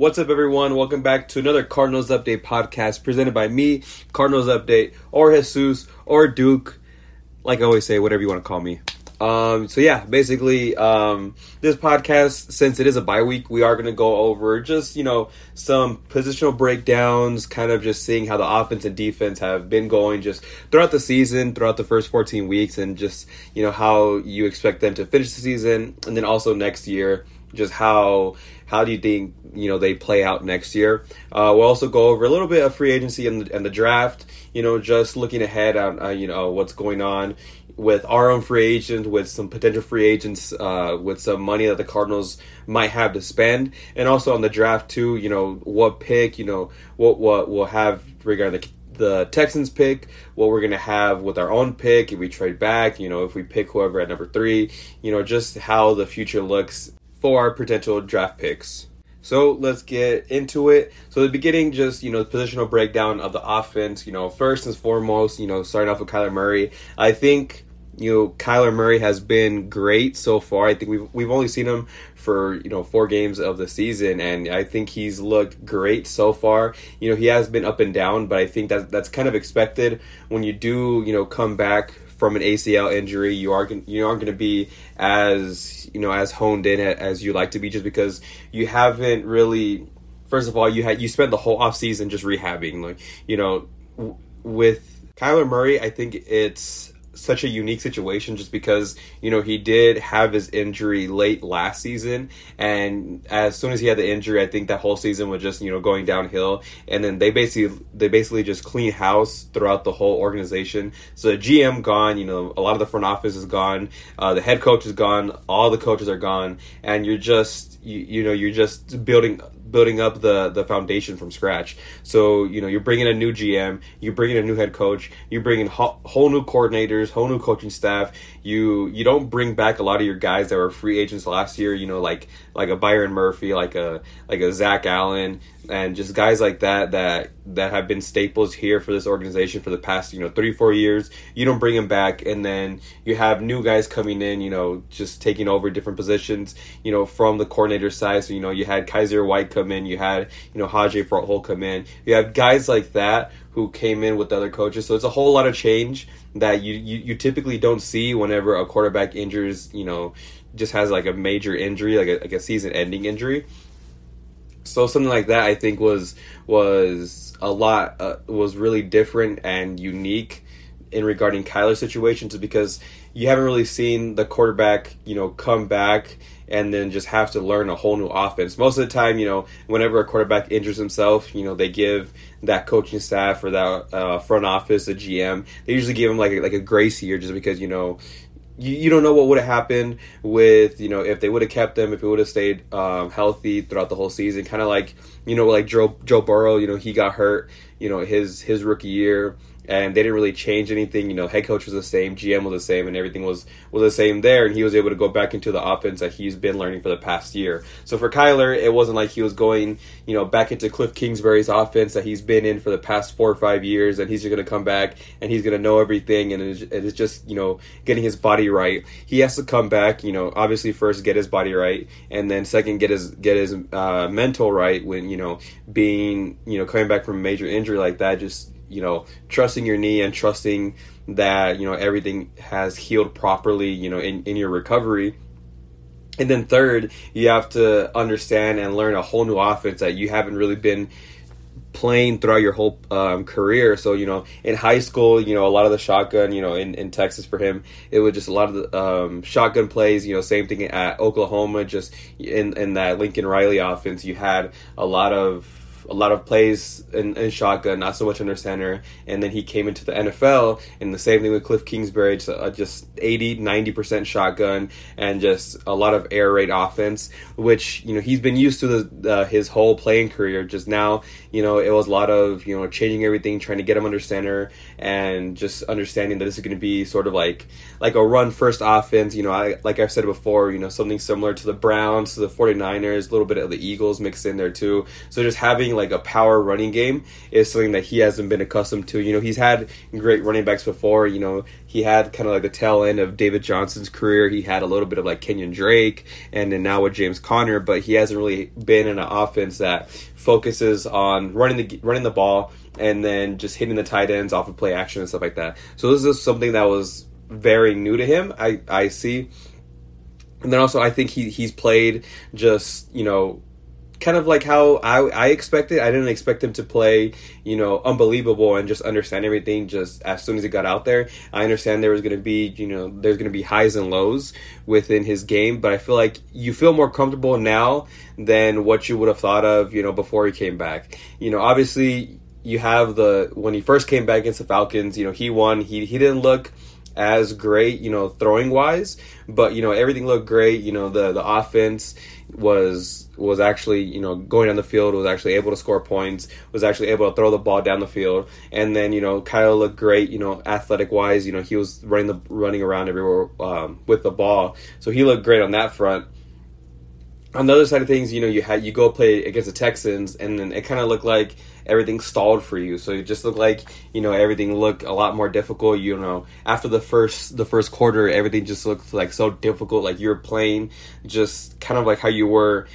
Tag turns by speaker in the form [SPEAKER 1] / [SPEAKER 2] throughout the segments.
[SPEAKER 1] What's up, everyone? Welcome back to another Cardinals Update podcast presented by me, Cardinals Update, or Jesus, or Dook. Like I always say, whatever you want to call me. Um, so yeah, basically, um, this podcast, since it is a bye week, we are going to go over just, you know, some positional breakdowns, kind of just seeing how the offense and defense have been going just throughout the season, throughout the first 14 weeks, and just, you know, how you expect them to finish the season, and then also next year, just how how do you think you know they play out next year? Uh, we'll also go over a little bit of free agency and the, and the draft. You know, just looking ahead on uh, you know what's going on with our own free agent, with some potential free agents, uh, with some money that the Cardinals might have to spend, and also on the draft too. You know, what pick? You know, what what we'll have regarding the the Texans pick, what we're to have with our own pick, if we trade back, you know, if we pick whoever at number three, you know, just how the future looks for our potential draft picks. So let's get into it. So the beginning, just you know, positional breakdown of the offense. You know, first and foremost, you know, starting off with Kyler Murray. I think you know Kyler Murray has been great so far. I think we've we've only seen him for you know four games of the season, and I think he's looked great so far. You know, he has been up and down, but I think that that's kind of expected when you do you know come back from an ACL injury, you are you aren't going to be as you know as honed in as you like to be, just because you haven't really. First of all, you had you spent the whole offseason just rehabbing, like you know, w- with Kyler Murray. I think it's such a unique situation just because you know he did have his injury late last season. And as soon as he had the injury i think that whole season was just you know going downhill. And then they basically they basically just clean house throughout the whole organization. So the gm gone you know a lot of the front office is gone. Uh, the head coach is gone. All the coaches are gone. And you're just you, you know you're just building building up the the foundation from scratch. So you know you're bringing a new GM, you're bringing a new head coach, you're bringing ho- whole new coordinators, whole new coaching staff. You you don't bring back a lot of your guys that were free agents last year. You know like like a Byron Murphy, like a like a Zach Allen, and just guys like that that that have been staples here for this organization for the past you know three four years. You don't bring them back, and then you have new guys coming in. You know just taking over different positions. You know from the coordinator side. So you know you had Kyzir White come in, you had you know Haji Froholdt come in. You have guys like that who came in with other coaches. So it's a whole lot of change that you, you, you typically don't see whenever a quarterback injures, you know, just has like a major injury, like a, like a season ending injury. So something like that, I think was was a lot uh, was really different and unique in regarding Kyler's situations because you haven't really seen the quarterback, you know, come back and then just have to learn a whole new offense. Most of the time, you know, whenever a quarterback injures himself, you know, they give that coaching staff or that uh, front office, a GM, they usually give him like a, like a grace year just because you know you, you don't know what would have happened with you know if they would have kept them if it would have stayed um, healthy throughout the whole season kind of like you know like Joe Joe Burrow you know he got hurt you know his his rookie year and they didn't really change anything. You know, head coach was the same, GM was the same, and everything was was the same there. And he was able to go back into the offense that he's been learning for the past year. So for Kyler, it wasn't like he was going, you know, back into Cliff Kingsbury's offense that he's been in for the past four or five years, and he's just going to come back and he's going to know everything, and it's just you know getting his body right. He has to come back, you know, obviously first get his body right, and then second get his get his uh, mental right when you know being you know coming back from a major injury like that just you know trusting your knee and trusting that you know everything has healed properly you know in, in your recovery. And then third you have to understand and learn a whole new offense that you haven't really been playing throughout your whole um, career. So you know in high school you know a lot of the shotgun you know in, in texas for him it was just a lot of the um, shotgun plays you know same thing at oklahoma just in, in that lincoln riley offense you had a lot of a lot of plays in, in, shotgun, not so much under center. And then he came into the NFL, and the same thing with Cliff Kingsbury, just, uh, just 80, 90% shotgun, and just a lot of air raid offense, which, you know, he's been used to the, uh, his whole playing career. Just now, you know, it was a lot of, you know, changing everything, trying to get him under center, and just understanding that this is going to be sort of like like a run first offense. You know, I, like I've said before, you know, something similar to the Browns, to the 49ers, a little bit of the Eagles mixed in there too. So just having like a power running game is something that he hasn't been accustomed to. You know, he's had great running backs before. You know, he had kind of like the tail end of David Johnson's career. He had a little bit of like Kenyon Drake, and then now with James Conner, but he hasn't really been in an offense that focuses on running the running the ball and then just hitting the tight ends off of play action and stuff like that. So this is something that was very new to him. I I see. And then also, I think he he's played just you know kind of like how I, I expected. I didn't expect him to play, you know, unbelievable and just understand everything just as soon as he got out there. I understand there was going to be, you know, there's going to be highs and lows within his game, but I feel like you feel more comfortable now than what you would have thought of, you know, before he came back. You know, obviously you have the when he first came back against the Falcons, you know, he won. He he didn't look as great, you know, throwing wise, but you know everything looked great. You know the the offense was was actually you know going down the field, was actually able to score points, was actually able to throw the ball down the field, and then you know Kyle looked great. You know athletic wise, you know he was running the running around everywhere um, with the ball, so he looked great on that front. On the other side of things, you know you had you go play against the Texans, and then it kind of looked like everything stalled for you. So it just looked like you know everything looked a lot more difficult. You know, after the first the first quarter, everything just looked like so difficult. Like you were playing just kind of like how you were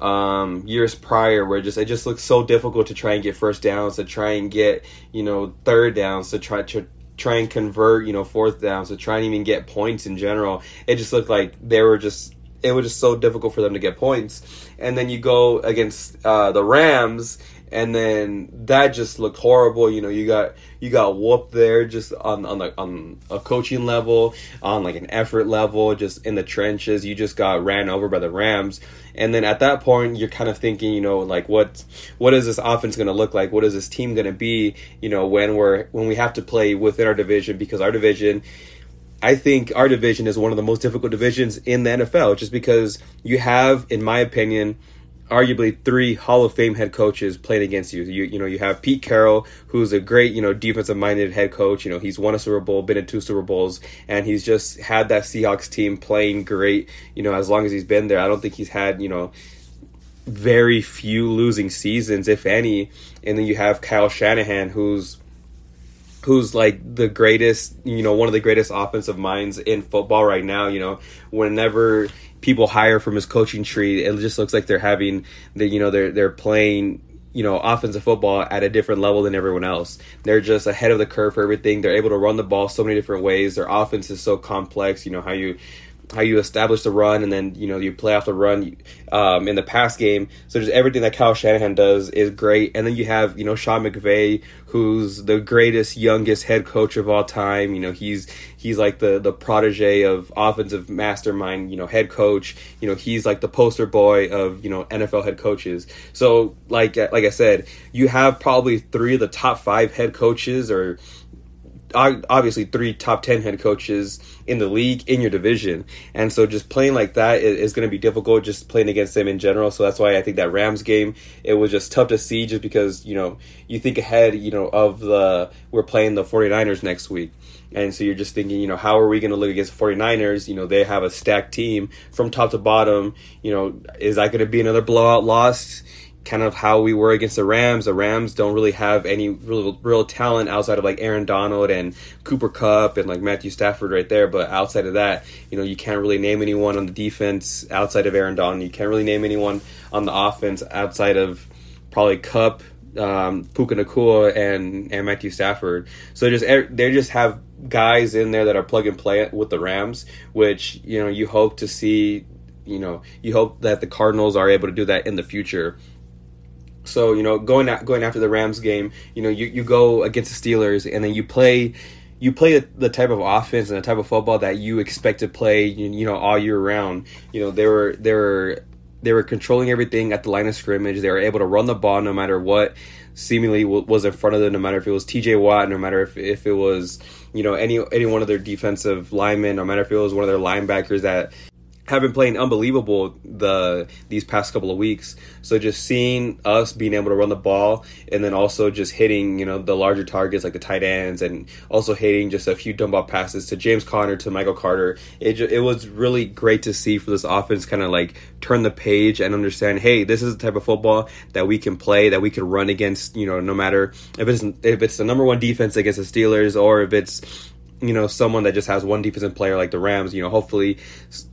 [SPEAKER 1] um, years prior, where just it just looked so difficult to try and get first downs, to try and get you know third downs, to try to try and convert you know fourth downs, to try and even get points in general. It just looked like they were just it was just so difficult for them to get points. And then you go against uh, the Rams, and then that just looked horrible. You know, you got you got whooped there just on on the, on a coaching level, on like an effort level, just in the trenches. You just got ran over by the Rams, and then at that point, you're kind of thinking, you know, like what what is this offense going to look like? What is this team going to be? You know, when we're when we have to play within our division because our division. I think our division is one of the most difficult divisions in the NFL just because you have, in my opinion, arguably three Hall of Fame head coaches playing against you. You you know you have Pete Carroll, who's a great you know defensive minded head coach. You know he's won a Super Bowl, been in two Super Bowls, and he's just had that Seahawks team playing great. You know as long as he's been there, I don't think he's had you know very few losing seasons, if any. And then you have Kyle Shanahan, who's who's like the greatest, you know, one of the greatest offensive minds in football right now. You know, whenever people hire from his coaching tree. It just looks like they're having the you know they're they're playing you know offensive football at a different level than everyone else. They're just ahead of the curve for everything. They're able to run the ball so many different ways. Their offense is so complex. You know how you how you establish the run and then you know you play off the run um, in the pass game. So just everything that Kyle Shanahan does is great. And then you have you know Sean McVay, who's the greatest youngest head coach of all time. You know he's he's like the the protege of offensive mastermind. You know head coach. You know he's like the poster boy of you know NFL head coaches. So like like I said, you have probably three of the top five head coaches or obviously three top 10 head coaches in the league in your division. And so just playing like that is, going to be difficult just playing against them in general. So that's why I think that Rams game, it was just tough to see just because, you know, you think ahead, you know, of the, we're playing the 49ers next week. And so you're just thinking, you know, how are we going to look against the 49ers? You know, they have a stacked team from top to bottom. You know, is that going to be another blowout loss? Kind of how we were against the Rams. The Rams don't really have any real real talent outside of like Aaron Donald and Cooper Kupp and like Matthew Stafford right there. But outside of that, you know, you can't really name anyone on the defense outside of Aaron Donald. You can't really name anyone on the offense outside of probably Kupp, um, Puka Nacua, and and Matthew Stafford. So just they just have guys in there that are plug and play with the Rams, which you know you hope to see. You know, you hope that the Cardinals are able to do that in the future so you know, going at, going after the Rams game, you know, you, you go against the Steelers, and then you play you play the type of offense and the type of football that you expect to play, you, you know, all year round. You know, there were there were they were controlling everything at the line of scrimmage. They were able to run the ball no matter what seemingly was in front of them, no matter if it was T.J. Watt, no matter if if it was you know any any one of their defensive linemen, no matter if it was one of their linebackers that have been playing unbelievable the these past couple of weeks. So just seeing us being able to run the ball and then also just hitting, you know, the larger targets like the tight ends and also hitting just a few dumb ball passes to James Conner to Michael Carter. It it was really great to see for this offense kind of like turn the page and understand, hey, this is the type of football that we can play, that we can run against, you know, no matter if it's if it's the number one defense against the Steelers or if it's you know someone that just has one defensive player like the Rams, you know, hopefully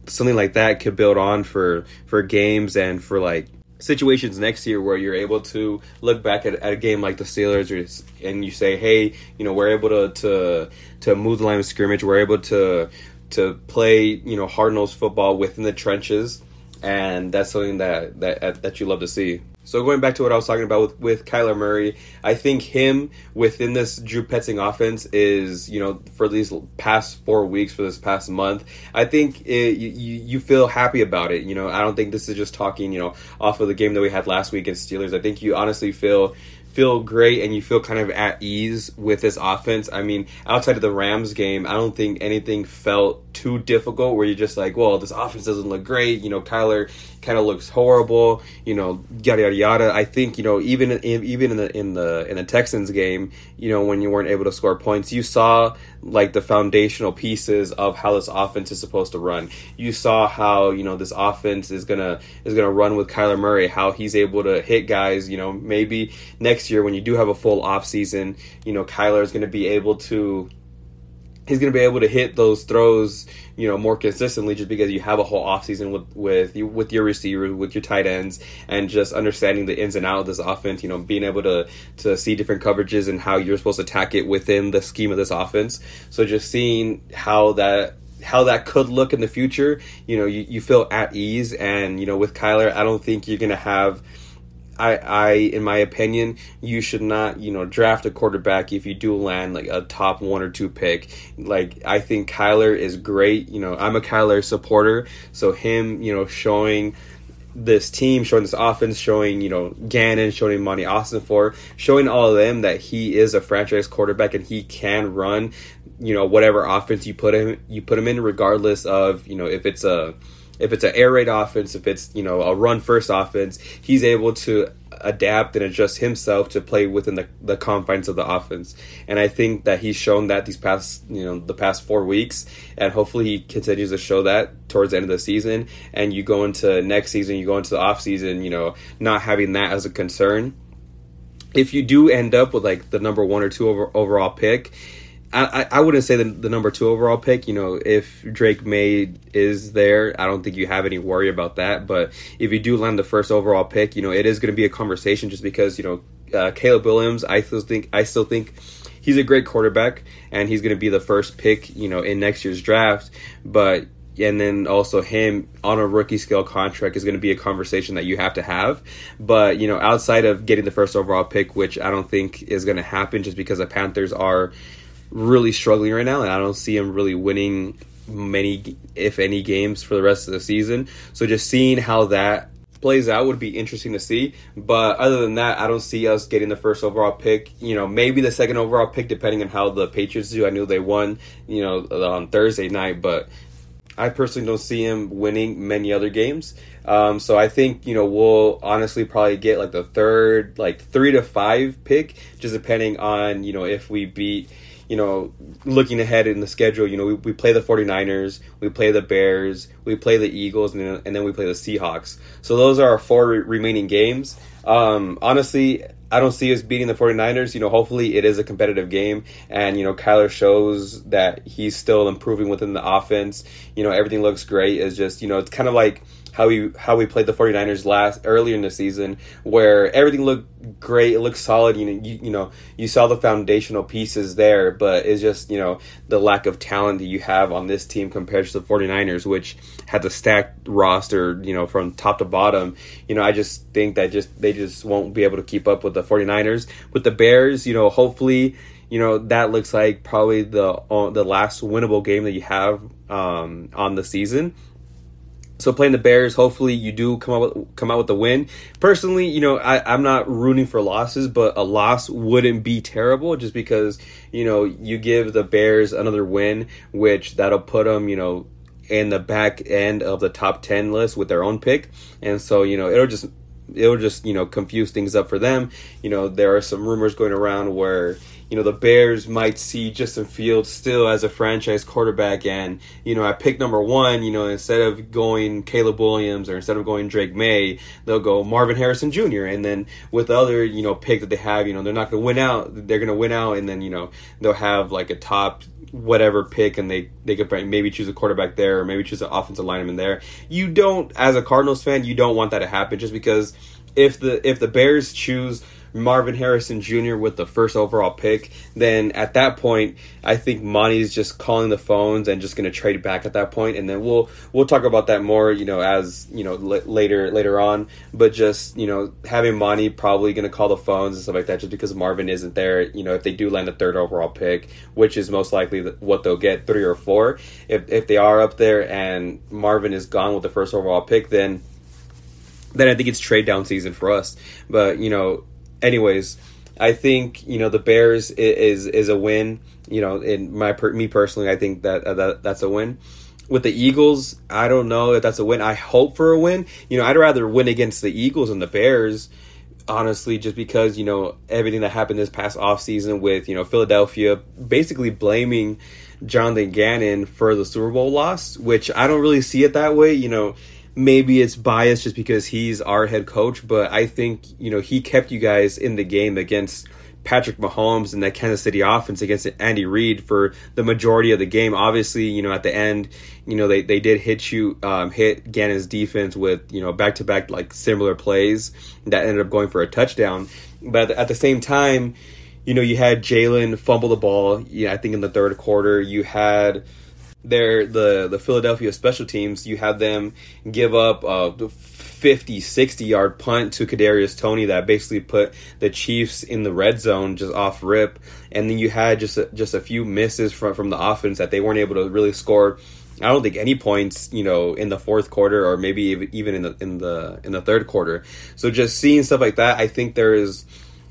[SPEAKER 1] something like that could build on for for games and for like situations next year where you're able to look back at, at a game like the Steelers or, and you say, hey, you know, we're able to to to move the line of scrimmage, we're able to to play, you know, hard nosed football within the trenches, and that's something that that that you love to see. So going back to what I was talking about with, with Kyler Murray, I think him within this Drew Petzing offense is, you know, for these past four weeks, for this past month, I think it, you, you feel happy about it. You know, I don't think this is just talking, you know, off of the game that we had last week against Steelers. I think you honestly feel feel great and you feel kind of at ease with this offense. I mean, outside of the Rams game, I don't think anything felt too difficult where you're just like, well, this offense doesn't look great. You know, Kyler kind of looks horrible. You know, yada yada yada. I think you know even in, even in the in the in the Texans game, you know when you weren't able to score points, you saw like the foundational pieces of how this offense is supposed to run. You saw how you know this offense is gonna is gonna run with Kyler Murray. How he's able to hit guys. You know maybe next year when you do have a full off season, you know Kyler is gonna be able to he's going to be able to hit those throws, you know, more consistently just because you have a whole offseason with with you with your receivers, with your tight ends, and just understanding the ins and outs of this offense. You know, being able to to see different coverages and how you're supposed to attack it within the scheme of this offense. So just seeing how that how that could look in the future, you know, you, you feel at ease. And, you know, with Kyler, I don't think you're going to have I, I, in my opinion, you should not, you know, draft a quarterback if you do land like a top one or two pick. Like, I think Kyler is great. You know, I'm a Kyler supporter, so him, you know, showing this team, showing this offense, showing you know Gannon, showing Monti for, showing all of them that he is a franchise quarterback and he can run, you know, whatever offense you put him you put him in, regardless of you know if it's a if it's an air raid offense, if it's you know a run first offense, he's able to adapt and adjust himself to play within the, the confines of the offense. And I think that he's shown that these past you know the past four weeks, and hopefully he continues to show that towards the end of the season. And you go into next season, you go into the off season, you know, not having that as a concern. If you do end up with like the number one or two over, overall pick, I, I wouldn't say the, the number two overall pick. You know, if Drake Maye is there, I don't think you have any worry about that. But if you do land the first overall pick, you know, it is going to be a conversation just because you know uh, Caleb Williams. I still think I still think he's a great quarterback and he's going to be the first pick. You know, in next year's draft. But and then also him on a rookie scale contract is going to be a conversation that you have to have. But you know, outside of getting the first overall pick, which I don't think is going to happen, just because the Panthers are really struggling right now, and I don't see him really winning many, if any, games for the rest of the season. So just seeing how that plays out would be interesting to see. But other than that, I don't see us getting the first overall pick. You know, maybe the second overall pick, depending on how the Patriots do. I knew they won, you know, on Thursday night, but I personally don't see him winning many other games. Um, so I think you know we'll honestly probably get like the third, like three to five pick, just depending on you know if we beat you know, looking ahead in the schedule, you know, we, we play the 49ers, we play the Bears, we play the Eagles, and then, and then we play the Seahawks. So those are our four re- remaining games. Um, honestly, I don't see us beating the 49ers. You know, hopefully it is a competitive game and, you know, Kyler shows that he's still improving within the offense. You know, everything looks great. It's just, you know, it's kind of like how we how we played the 49ers last earlier in the season where everything looked great it looked solid you know you, you know you saw the foundational pieces there but it's just you know the lack of talent that you have on this team compared to the 49ers which had the stacked roster you know from top to bottom you know I just think that just they just won't be able to keep up with the 49ers with the Bears you know hopefully you know that looks like probably the uh, the last winnable game that you have um, on the season So playing the Bears, hopefully you do come out with, come out with the win. Personally, you know, I, I'm not rooting for losses, but a loss wouldn't be terrible just because you know you give the Bears another win, which that'll put them, you know, in the back end of the top 10 list with their own pick. And so, you know, it'll just it'll just, you know, confuse things up for them. You know, there are some rumors going around where you know, the Bears might see Justin Fields still as a franchise quarterback. And, you know, at pick number one, you know, instead of going Caleb Williams or instead of going Drake Maye, they'll go Marvin Harrison Jr. And then with the other, you know, pick that they have, you know, they're not going to win out. They're going to win out. And then, you know, they'll have like a top whatever pick and they they could maybe choose a quarterback there or maybe choose an offensive lineman there. You don't as a Cardinals fan, you don't want that to happen just because if the if the Bears choose Marvin Harrison Jr. with the first overall pick, then at that point, I think Monti's just calling the phones and just going to trade back at that point, and then we'll we'll talk about that more, you know, as you know l- later later on. But just you know, having Monti probably going to call the phones and stuff like that, just because Marvin isn't there. You know, if they do land a third overall pick, which is most likely what they'll get, three or four. If if they are up there and Marvin is gone with the first overall pick, then then I think it's trade down season for us. But you know, anyways, I think you know the Bears is is a win. You know, in my me personally, I think that, uh, that that's a win. With the Eagles, I don't know if that's a win. I hope for a win. You know, I'd rather win against the Eagles than the Bears honestly just because you know everything that happened this past offseason with you know Philadelphia basically blaming Jonathan Gannon for the Super Bowl loss, which I don't really see it that way. You know, maybe it's biased just because he's our head coach, but I think, you know, he kept you guys in the game against Patrick Mahomes and that Kansas City offense against Andy Reid for the majority of the game. Obviously, you know, at the end, you know, they, they did hit you, um, hit Gannon's defense with, you know, back to back, like similar plays that ended up going for a touchdown. But at the same time, you know, you had Jalen fumble the ball, yeah, I think in the third quarter. You had, their the the Philadelphia special teams, you have them give up a 50, 60 yard punt to Kadarius Toney that basically put the Chiefs in the red zone just off rip, and then you had just a, just a few misses from from the offense that they weren't able to really score. I don't think any points, you know, in the fourth quarter or maybe even in the in the in the third quarter. So just seeing stuff like that, I think there is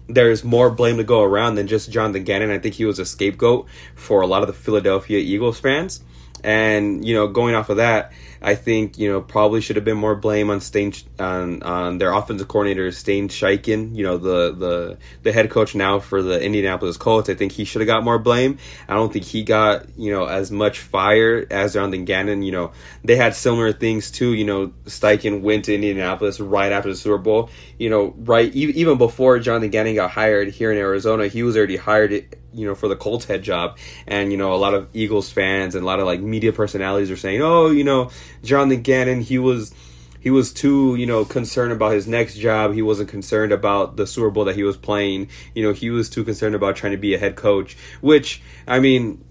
[SPEAKER 1] there's more blame to go around than just Jonathan Gannon. I think he was a scapegoat for a lot of the Philadelphia Eagles fans. And you know, going off of that, I think you know probably should have been more blame on Shane on, on their offensive coordinator Shane Steichen. You know the the the head coach now for the Indianapolis Colts. I think he should have got more blame. I don't think he got you know as much fire as Jonathan Gannon. You know they had similar things too. You know Steichen went to Indianapolis right after the Super Bowl. You know right even before Jonathan Gannon got hired here in Arizona, he was already hired you know, for the Colts head job. And, you know, a lot of Eagles fans and a lot of like media personalities are saying, oh, you know, Jonathan Gannon, he was he was too, you know, concerned about his next job. He wasn't concerned about the Super Bowl that he was playing. You know, he was too concerned about trying to be a head coach, which I mean,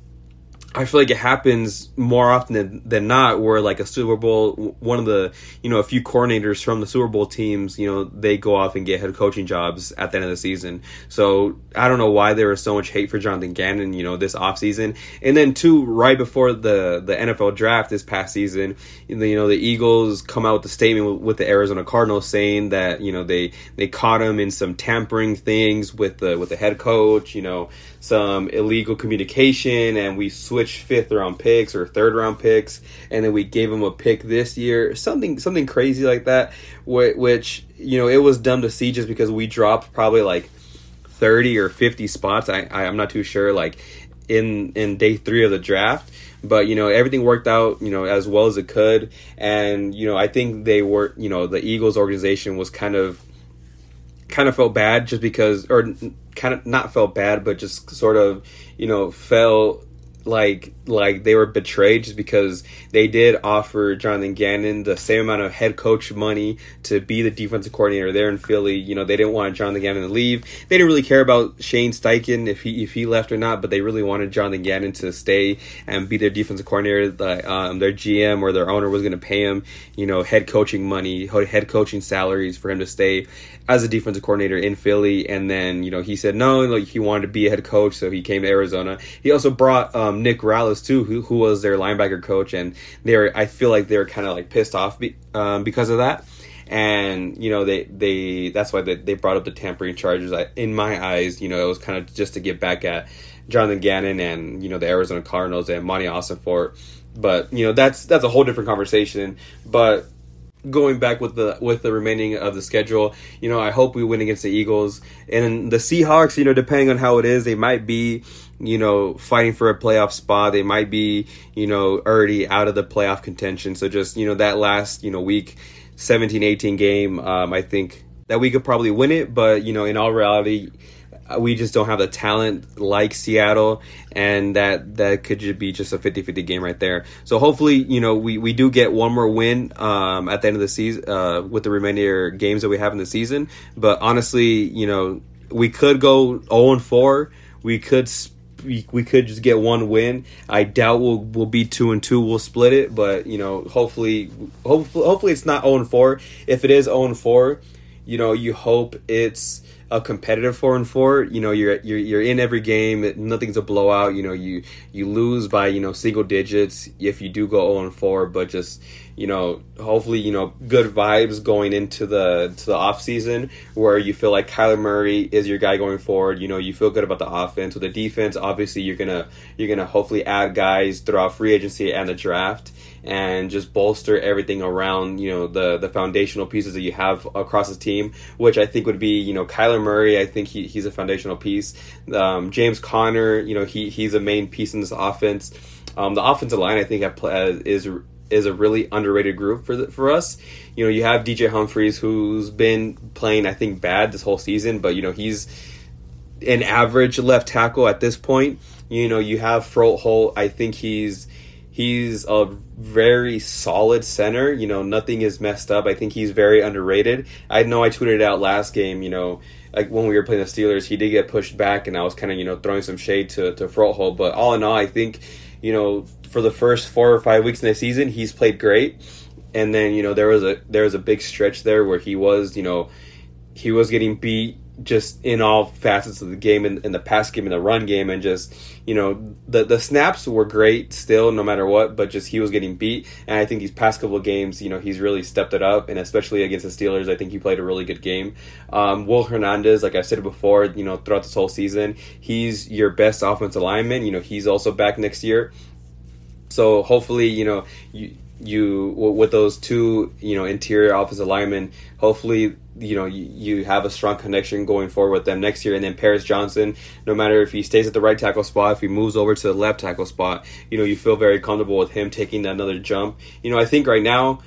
[SPEAKER 1] I feel like it happens more often than, than not where like a Super Bowl, one of the, you know, a few coordinators from the Super Bowl teams, you know, they go off and get head coaching jobs at the end of the season. So I don't know why there was so much hate for Jonathan Gannon, you know, this offseason. And then two, right before the, the NFL draft this past season, you know, the Eagles come out with a statement with, with the Arizona Cardinals saying that, you know, they, they caught him in some tampering things with the, with the head coach, you know, some illegal communication and we switched fifth round picks or third round picks and then we gave him a pick this year. Something something crazy like that which you know it was dumb to see just because we dropped probably like 30 or 50 spots. I, I i'm not too sure like in in day three of the draft. But you know everything worked out you know as well as it could. And you know i think they were you know the eagles organization was kind of kind of felt bad just because, or kind of not felt bad, but just sort of, you know, felt like like they were betrayed just because they did offer Jonathan Gannon the same amount of head coach money to be the defensive coordinator there in Philly. You know, they didn't want Jonathan Gannon to leave. They didn't really care about Shane Steichen if he if he left or not, but they really wanted Jonathan Gannon to stay and be their defensive coordinator. The, um, their GM or their owner was going to pay him, you know, head coaching money, head coaching salaries for him to stay as a defensive coordinator in Philly. And then you know he said no, like he wanted to be a head coach, so he came to Arizona. He also brought um, Nick Rallis too, who, who was their linebacker coach, and they're I feel like they're kind of like pissed off be, um, because of that. And you know they they that's why they, they brought up the tampering charges. I, in my eyes, you know it was kind of just to get back at Jonathan Gannon and you know the Arizona Cardinals and Monti Ossenfort. But you know that's that's a whole different conversation. But going back with the with the remaining of the schedule, you know, I hope we win against the Eagles and the Seahawks. You know, depending on how it is, they might be, you know, fighting for a playoff spot. They might be, you know, already out of the playoff contention. So just you know that last you know week 17, 18 game, um, I think that we could probably win it. But you know, in all reality uh, we just don't have the talent like Seattle, and that that could just be just a 50-50 game right there. So hopefully, you know, we, we do get one more win um, at the end of the season uh, with the remaining games that we have in the season. But honestly, you know, we could go 0 and 4. We could we, we could just get one win. I doubt we'll we'll be two and two. We'll split it, but you know, hopefully, hopefully, hopefully it's not 0 and 4. If it is 0 and 4, you know, you hope it's a competitive four and four, you know, you're you're you're in every game. Nothing's a blowout. You know, you you lose by you know single digits if you do go zero and four, but just you know, hopefully, you know, good vibes going into the to the off season where you feel like Kyler Murray is your guy going forward. You know, you feel good about the offense. With the defense, obviously, you're gonna you're gonna hopefully add guys throughout free agency and the draft and just bolster everything around you know the the foundational pieces that you have across the team, which I think would be you know Kyler Murray. I think he, he's a foundational piece. Um, James Conner, you know he he's a main piece in this offense. Um, the offensive line I think is is a really underrated group for the, for us. You know, you have DJ Humphries who's been playing I think bad this whole season, but you know he's an average left tackle at this point. You know, you have Froholdt. I think he's He's a very solid center. You know, nothing is messed up. I think he's very underrated. I know I tweeted out last game. You know, like when we were playing the Steelers, he did get pushed back, and I was kind of you know throwing some shade to to Froholdt. But all in all, I think you know for the first four or five weeks in the season, he's played great. And then you know there was a there was a big stretch there where he was you know he was getting beat just in all facets of the game in, in the pass game and the run game and just you know the the snaps were great still no matter what but just he was getting beat. And I think these past couple of games you know he's really stepped it up. And especially against the Steelers I think he played a really good game. Um, Will Hernandez like I said before you know throughout this whole season he's your best offensive lineman. You know he's also back next year. So hopefully you know you you with those two you know interior offensive linemen hopefully you know you, you, have a strong connection going forward with them next year and then paris johnson no matter if he stays at the right tackle spot if he moves over to the left tackle spot you know you feel very comfortable with him taking another jump you know i think right now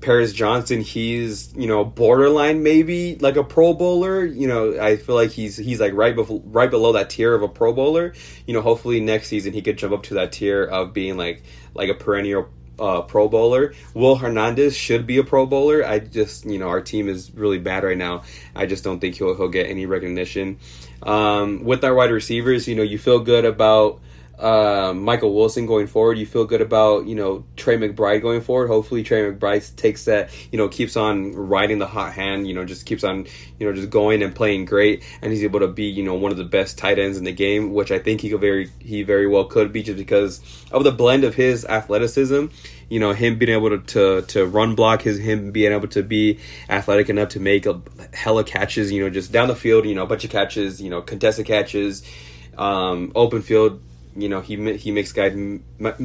[SPEAKER 1] Paris Johnson, he's you know borderline maybe like a Pro Bowler. You know, I feel like he's he's like right before, right below that tier of a Pro Bowler. You know, hopefully next season he could jump up to that tier of being like like a perennial uh, Pro Bowler. Will Hernandez should be a Pro Bowler. I just, you know, our team is really bad right now. I just don't think he'll he'll get any recognition. Um, with our wide receivers, you know, you feel good about uh, Michael Wilson going forward. You feel good about you know Trey McBride going forward. Hopefully Trey McBride takes that you know keeps on riding the hot hand. You know just keeps on you know just going and playing great, and he's able to be you know one of the best tight ends in the game, which I think he could very he very well could be just because of the blend of his athleticism. You know him being able to to, to run block his him being able to be athletic enough to make a hella catches. You know just down the field. You know a bunch of catches. You know contested catches. Um, open field you know he he makes guys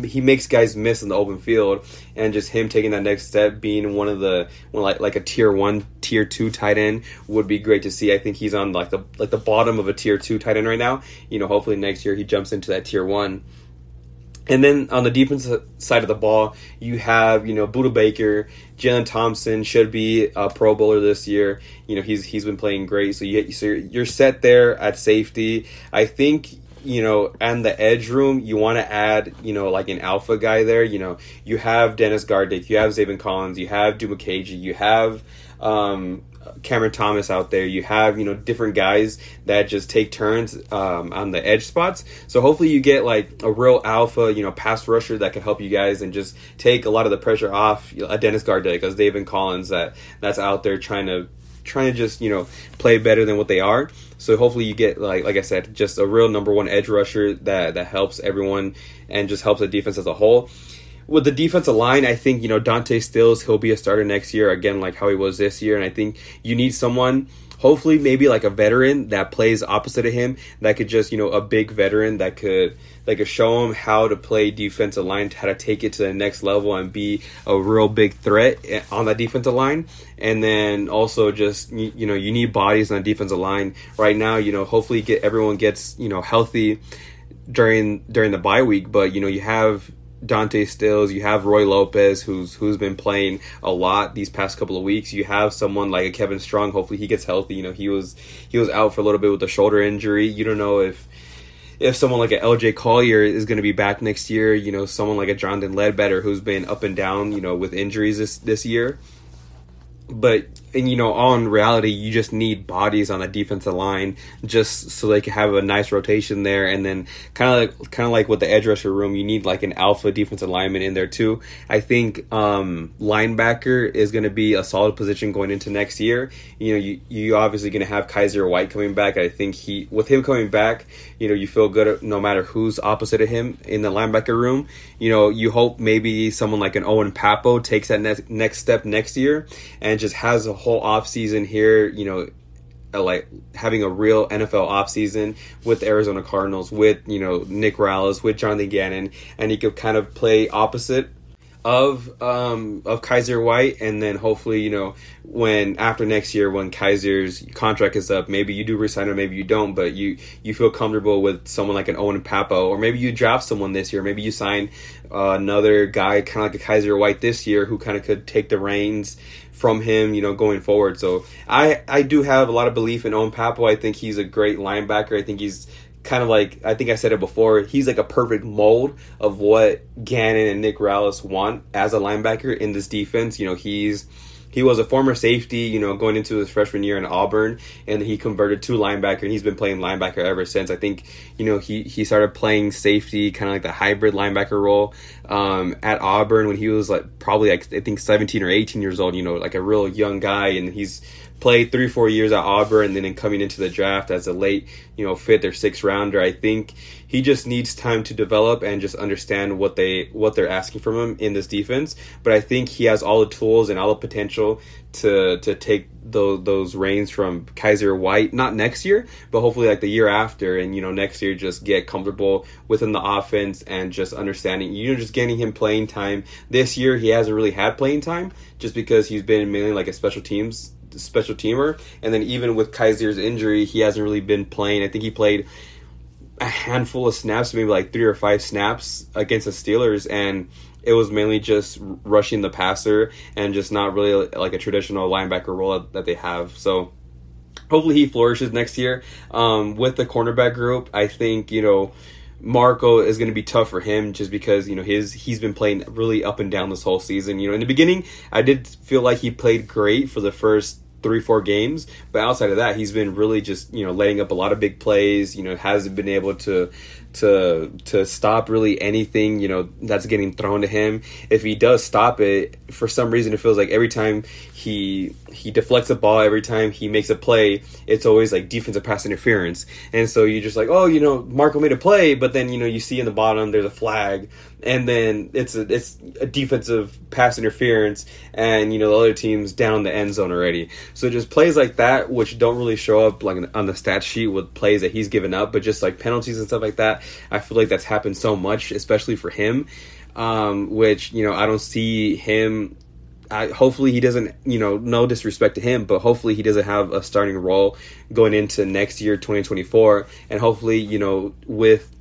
[SPEAKER 1] he makes guys miss in the open field, and just him taking that next step, being one of the one like like a tier one, tier two tight end would be great to see. I think he's on like the like the bottom of a tier two tight end right now. You know, hopefully next year he jumps into that tier one. And then on the defensive side of the ball, you have you know Budda Baker, Jalen Thompson should be a Pro Bowler this year. You know he's he's been playing great, so you so you're set there at safety. I think you know, and the edge room, you want to add, you know, like an alpha guy there. You know, you have Dennis Gardeck, you have Zaven Collins, you have Duma Dimukeje, you have um, Cameron Thomas out there. You have, you know, different guys that just take turns um, on the edge spots. So hopefully you get like a real alpha, you know, pass rusher that can help you guys and just take a lot of the pressure off a Dennis Gardeck, as Zaven Collins that that's out there trying to trying to just you know play better than what they are. So hopefully you get like like I said, just a real number one edge rusher that that helps everyone and just helps the defense as a whole. With the defensive line, I think you know Dante Stills he'll be a starter next year again, like how he was this year, and I think you need someone hopefully maybe like a veteran that plays opposite of him that could just you know a big veteran that could could show him how to play defensive line how to take it to the next level and be a real big threat eh, on that defensive line. And then also just you know you need bodies on the defensive line. Right now you know hopefully get everyone gets you know healthy during during the bye week but you know you have Dante Stills, you have Roy Lopez, who's who's been playing a lot these past couple of weeks. You have someone like a Kevin Strong. Hopefully, he gets healthy. You know, he was he was out for a little bit with a shoulder injury. You don't know if if someone like a LJ Collier is going to be back next year. You know, someone like a Jonathan Ledbetter, who's been up and down. You know, with injuries this this year. But and you know, all in reality, you just need bodies on the defensive line just so they can have a nice rotation there, and then kind of like, kind of like with the edge rusher room, you need like an alpha defensive lineman in there too. I think um, linebacker is going to be a solid position going into next year. You know, you you obviously going to have Kyzir White coming back. I think he with him coming back, you know, you feel good no matter who's opposite of him in the linebacker room. You know, you hope maybe someone like an Owen Pappoe takes that next next step next year and just has a whole off season here, you know, uh, like having a real NFL offseason with the Arizona Cardinals, with you know Nick Rallis, with Jonathan Gannon, and he could kind of play opposite of um, of Kyzir White, and then hopefully you know when after next year when Kyzir's contract is up, maybe you do resign him, maybe you don't, but you you feel comfortable with someone like an Owen Pappoe, or maybe you draft someone this year, maybe you sign uh, another guy kind of like a Kyzir White this year who kind of could take the reins from him, you know, going forward. So I I do have a lot of belief in Owen Pappoe. I think he's a great linebacker. I think he's kind of like I think I said it before. He's like a perfect mold of what Gannon and Nick Rallis want as a linebacker in this defense. You know, he's he was a former safety, you know, going into his freshman year in Auburn, and he converted to linebacker, and he's been playing linebacker ever since. I think, you know, he, he started playing safety, kind of like the hybrid linebacker role um, at Auburn when he was like probably like I think 17 or 18 years old, you know, like a real young guy, and he's played three, four years at Auburn, and then in coming into the draft as a late, you know, fifth or sixth rounder. I think he just needs time to develop and just understand what they what they're asking from him in this defense. But I think he has all the tools and all the potential to to take those those reins from Kyzir White, not next year, but hopefully like the year after, and you know next year just get comfortable within the offense and just understanding, you know, just getting him playing time. This year he hasn't really had playing time just because he's been mainly like a special teams special teamer. And then even with Kyzir's injury, he hasn't really been playing. I think he played a handful of snaps, maybe like three or five snaps against the Steelers, and it was mainly just rushing the passer and just not really like a traditional linebacker role that they have. So hopefully he flourishes next year. Um, with the cornerback group, I think you know. Marco is going to be tough for him just because you know his he's been playing really up and down this whole season. You know, in the beginning, I did feel like he played great for the first three four games. But outside of that he's been really just you know laying up a lot of big plays you know hasn't been able to to to stop really anything you know that's getting thrown to him. If he does stop it for some reason it feels like every time he he deflects a ball every time he makes a play it's always like defensive pass interference. And so you're just like oh you know marco made a play but then you know you see in the bottom there's a flag. And then it's a it's a defensive pass interference. And you know the other team's down the end zone already so just plays like that which don't really show up like on the stat sheet with plays that he's given up but just like penalties and stuff like that i feel like that's happened so much especially for him um, which you know i don't see him I, hopefully he doesn't, you know, no disrespect to him, but hopefully he doesn't have a starting role going into next year, 2024. And hopefully, you know, with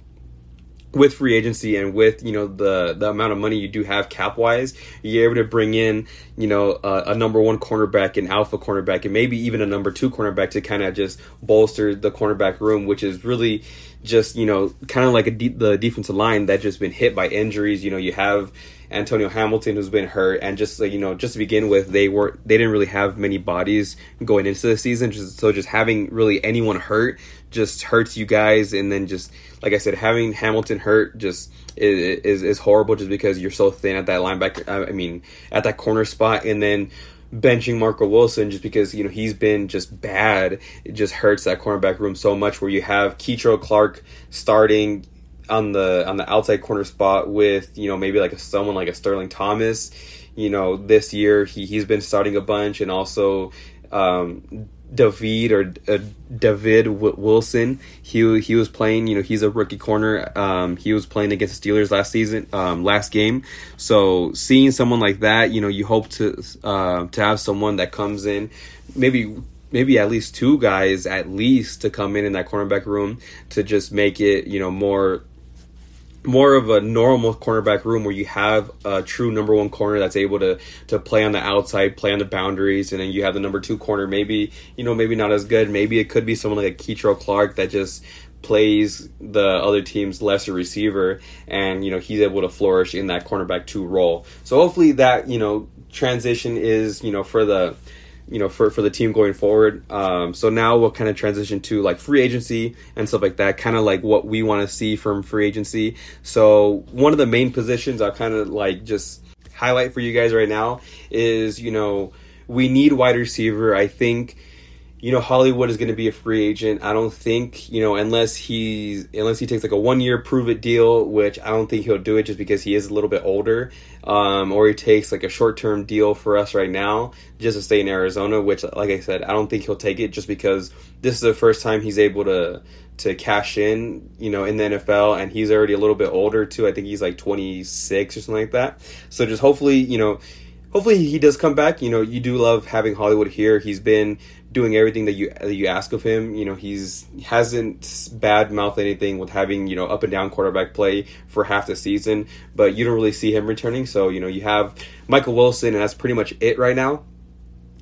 [SPEAKER 1] with free agency and with you know the the amount of money you do have cap wise, you're able to bring in you know a, number one cornerback, an alpha cornerback, and maybe even a number two cornerback to kind of just bolster the cornerback room, which is really just you know kind of like a de- the defensive line that just been hit by injuries. You know you have Antonio Hamilton who's been hurt, and just like you know, just to begin with, they were they didn't really have many bodies going into the season, just, so just having really anyone hurt just hurts you guys, and then just like I said, having Hamilton hurt just is is, is horrible, just because you're so thin at that linebacker. I mean, at that corner spot, and then benching Marco Wilson just because you know he's been just bad. It just hurts that cornerback room so much. Where you have Kei'Trel Clark starting on the on the outside corner spot with you know maybe like a, someone like a Starling Thomas. You know this year he he's been starting a bunch and also. Um, David or uh, David w- Wilson. He he was playing. You know, he's a rookie corner. Um, he was playing against the Steelers last season, um, last game. So seeing someone like that, you know, you hope to uh, to have someone that comes in, maybe maybe at least two guys at least to come in in that cornerback room to just make it you know more more of a normal cornerback room where you have a true number one corner that's able to to play on the outside, play on the boundaries, and then you have the number two corner. Maybe you know, maybe not as good. Maybe it could be someone like a Kei'Trel Clark that just plays the other team's lesser receiver, and you know he's able to flourish in that cornerback two role. So hopefully that you know transition is you know for the you know for for the team going forward. Um, so now we'll kind of transition to like free agency and stuff like that, kind of like what we want to see from free agency. So one of the main positions I kind of like just highlight for you guys right now is you know we need wide receiver. I think you know Hollywood is going to be a free agent. I don't think you know unless he's unless he takes like a one year prove it deal, which I don't think he'll do it just because he is a little bit older, um, or he takes like a short term deal for us right now just to stay in Arizona. Which, like I said, I don't think he'll take it just because this is the first time he's able to to cash in, you know, in the NFL, and he's already a little bit older too. I think he's like 26 or something like that. So just hopefully, you know hopefully he does come back. You know, you do love having Hollywood here. He's been doing everything that you that you ask of him. You know, he's hasn't bad mouthed anything with having you know up and down quarterback play for half the season, but you don't really see him returning. So you know, you have Michael Wilson, and that's pretty much it right now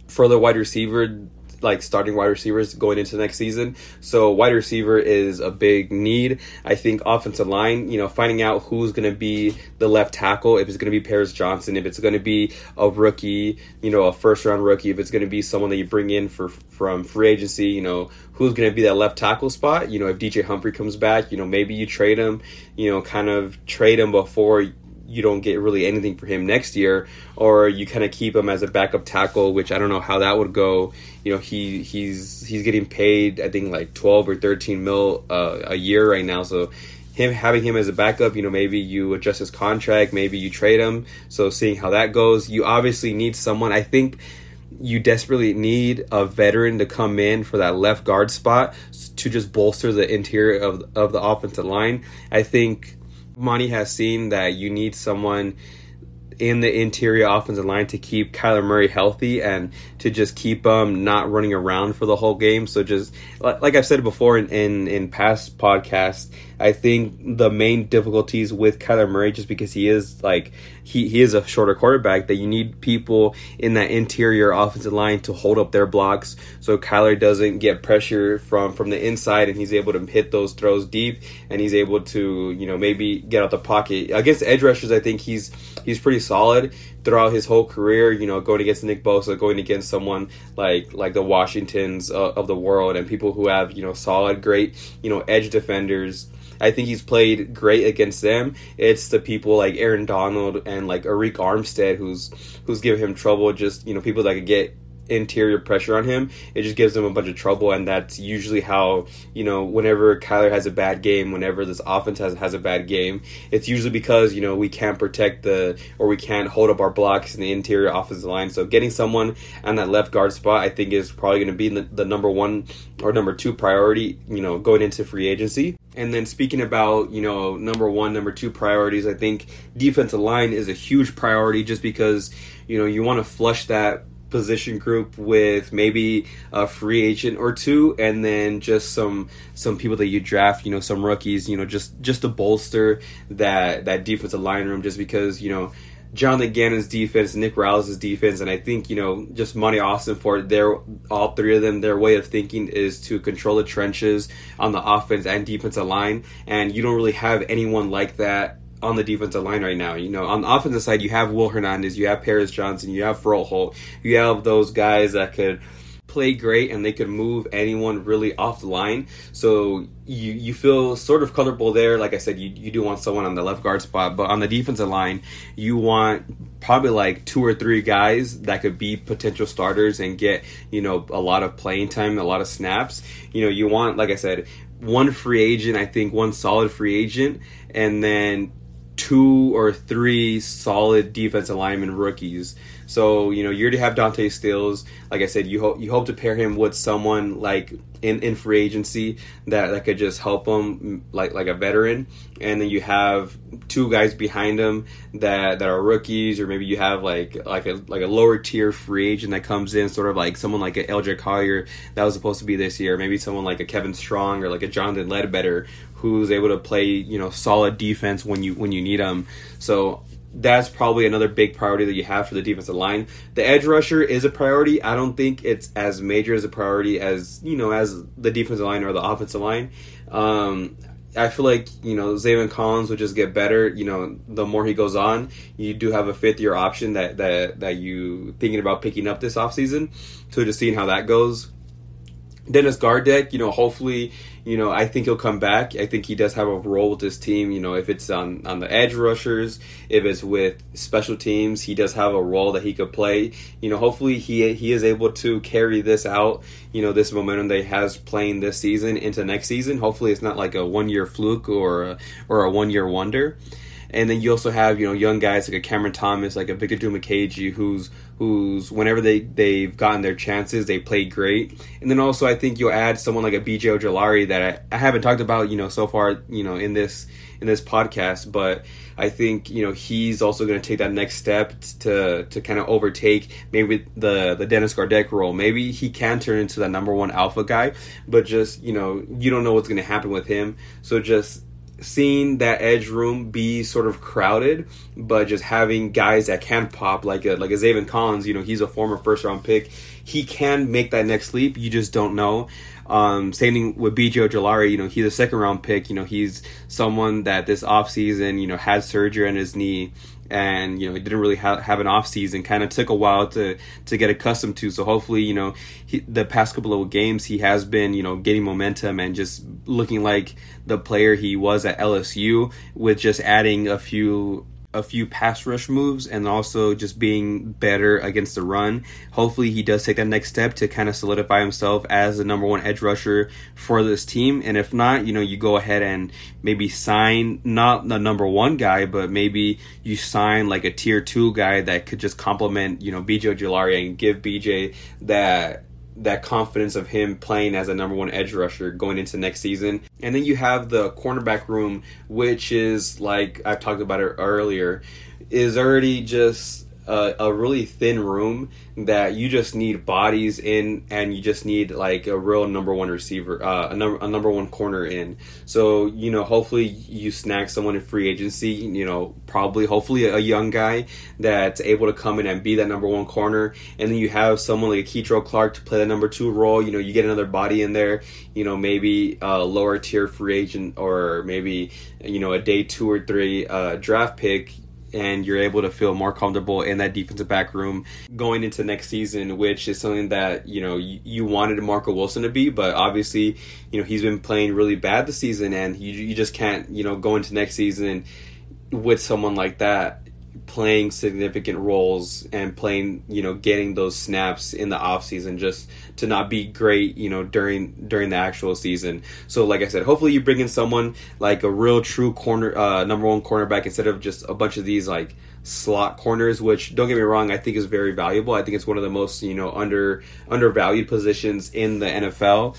[SPEAKER 1] for the wide receiver like starting wide receivers going into next season. So wide receiver is a big need. I think offensive line, you know, finding out who's going to be the left tackle, if it's going to be Paris Johnson, if it's going to be a rookie, you know, a first round rookie, if it's going to be someone that you bring in for from free agency, you know, who's going to be that left tackle spot. You know, if DJ Humphries comes back, you know, maybe you trade him, you know, kind of trade him before you don't get really anything for him next year, or you kind of keep him as a backup tackle, which I don't know how that would go. You know, he he's he's getting paid I think like twelve or thirteen mil uh, a year right now, so him having him as a backup, you know, maybe you adjust his contract, maybe you trade him. So seeing how that goes, you obviously need someone. I think you desperately need a veteran to come in for that left guard spot to just bolster the interior of of the offensive line. I think Monti has seen that you need someone in the interior offensive line to keep Kyler Murray healthy and to just keep him um, not running around for the whole game. So just like I've said before in, in, in past podcasts, I think the main difficulties with Kyler Murray just because he is like he, he is a shorter quarterback that you need people in that interior offensive line to hold up their blocks so Kyler doesn't get pressure from from the inside and he's able to hit those throws deep and he's able to you know maybe get out the pocket against edge rushers I think he's he's pretty solid throughout his whole career, you know, going against Nick Bosa, going against someone like like the Washingtons uh, of the world, and people who have you know solid, great, you know, edge defenders. I think he's played great against them. It's the people like Aaron Donald and like Arik Armstead who's who's giving him trouble. Just you know, people that could get interior pressure on him, it just gives him a bunch of trouble. And that's usually how, you know, whenever Kyler has a bad game, whenever this offense has, has a bad game, it's usually because, you know, we can't protect the, or we can't hold up our blocks in the interior offensive line. So getting someone on that left guard spot, I think is probably going to be the, the number one or number two priority, you know, going into free agency. And then speaking about, you know, number one, number two priorities, I think defensive line is a huge priority just because, you know, you want to flush that position group with maybe a free agent or two and then just some some people that you draft you know some rookies you know just just to bolster that that defensive line room just because you know Jonathan Gannon's defense, Nick Rallis' defense, and I think you know just Monti for their all three of them their way of thinking is to control the trenches on the offense and defensive line, and you don't really have anyone like that on the defensive line right now. You know, on the offensive side, you have Will Hernandez, you have Paris Johnson, you have Froholdt, you have those guys that could play great and they could move anyone really off the line. So you you feel sort of comfortable there. Like I said, you, you do want someone on the left guard spot, but on the defensive line, you want probably like two or three guys that could be potential starters and get you know a lot of playing time, a lot of snaps. You know, you want like I said, one free agent. I think one solid free agent, and then two or three solid defensive lineman rookies. So you know you already have Dante Stills. Like I said, you hope you hope to pair him with someone like in, in free agency that, that could just help him like like a veteran. And then you have two guys behind him that that are rookies, or maybe you have like like a like a lower tier free agent that comes in, sort of like someone like an LJ Collier that was supposed to be this year. Maybe someone like a Kevin Strong or like a Jonathan Ledbetter who's able to play you know solid defense when you when you need them. So that's probably another big priority that you have for the defensive line. The edge rusher is a priority. I don't think it's as major as a priority as you know as the defensive line or the offensive line. Um, I feel like you know Zaven Collins would just get better. You know, the more he goes on, you do have a fifth year option that that that you thinking about picking up this offseason. So just seeing how that goes. Dennis Gardeck, you know, hopefully, you know, I think he'll come back. I think he does have a role with this team. You know, if it's on on the edge rushers, if it's with special teams, he does have a role that he could play. You know, hopefully he he is able to carry this out. You know, this momentum that he has playing this season into next season. Hopefully, it's not like a one year fluke or a, or a one year wonder. And then you also have you know young guys like a Cameron Thomas, like a Victor Dimukeje, who's who's whenever they they've gotten their chances, they play great. And then also I think you'll add someone like a BJ Ojulari that I, I haven't talked about you know so far you know in this in this podcast, but I think you know he's also going to take that next step to to kind of overtake maybe the the Dennis Gardeck role. Maybe he can turn into the number one alpha guy, but just you know you don't know what's going to happen with him. So just seeing that edge room be sort of crowded, but just having guys that can pop like a like a Zaven Collins, you know, he's a former first round pick. He can make that next leap. You just don't know. Um, same thing with BJ Ojulari, you know, he's a second round pick. You know, he's someone that this offseason, you know, had surgery on his knee and you know he didn't really ha- have an off season. Kind of took a while to to get accustomed to. So hopefully, you know, he, the past couple of games he has been you know getting momentum and just looking like the player he was at LSU with just adding a few a few pass rush moves and also just being better against the run. Hopefully, he does take that next step to kind of solidify himself as the number one edge rusher for this team. And if not, you know, you go ahead and maybe sign not the number one guy, but maybe you sign like a tier two guy that could just complement, you know, BJ Ojulari and give BJ that that confidence of him playing as a number one edge rusher going into next season. And then you have the cornerback room, which is like I've talked about it earlier, is already just a, a, really thin room that you just need bodies in and you just need like a real number one receiver uh, a number a number one corner in. So you know hopefully you snag someone in free agency you know probably hopefully a young guy that's able to come in and be that number one corner. And then you have someone like a Kei'Trel Clark to play the number two role. You know you get another body in there you know maybe a lower tier free agent or maybe you know a day two or three uh, draft pick and you're able to feel more comfortable in that defensive back room going into next season, which is something that you know you, you wanted Marco Wilson to be, but obviously you know he's been playing really bad this season, and you you just can't you know go into next season with someone like that playing significant roles and playing you know getting those snaps in the off season just to not be great you know during during the actual season. So like i said hopefully you bring in someone like a real true corner uh, number one cornerback instead of just a bunch of these like slot corners which don't get me wrong i think is very valuable. I think it's one of the most you know under undervalued positions in the nfl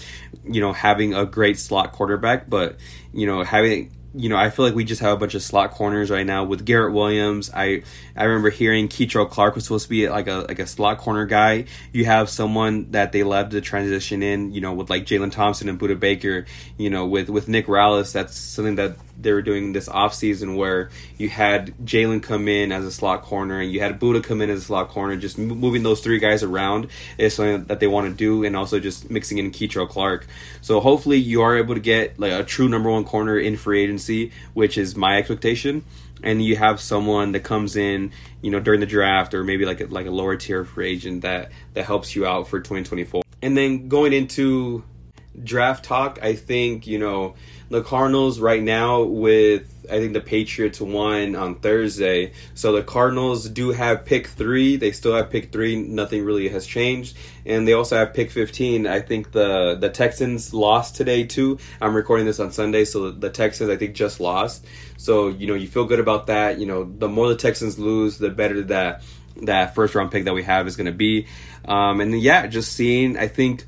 [SPEAKER 1] you know having a great slot quarterback. But you know having you know, I feel like we just have a bunch of slot corners right now with Garrett Williams. I I remember hearing Kei'Trel Clark was supposed to be like a like a slot corner guy. You have someone that they love to transition in, you know, with like Jalen Thompson and Budda Baker. You know, with with Nick Rallis, that's something that they were doing this off season where you had Jalen come in as a slot corner and you had Budda come in as a slot corner. Just moving those three guys around is something that they want to do, and also just mixing in Kei'Trel Clark. So hopefully you are able to get like a true number one corner in free agency, which is my expectation and you have someone that comes in, you know, during the draft or maybe like a, like a lower tier free agent that that helps you out for 2024. and then going into draft talk, I think you know the Cardinals right now with I think the Patriots won on Thursday. So the Cardinals do have pick three. They still have pick three. Nothing really has changed. And they also have pick 15. I think the, the Texans lost today too. I'm recording this on Sunday. So the Texans, I think, just lost. So, you know, you feel good about that. You know, the more the Texans lose, the better that that first round pick that we have is going to be. Um, and yeah, just seeing, I think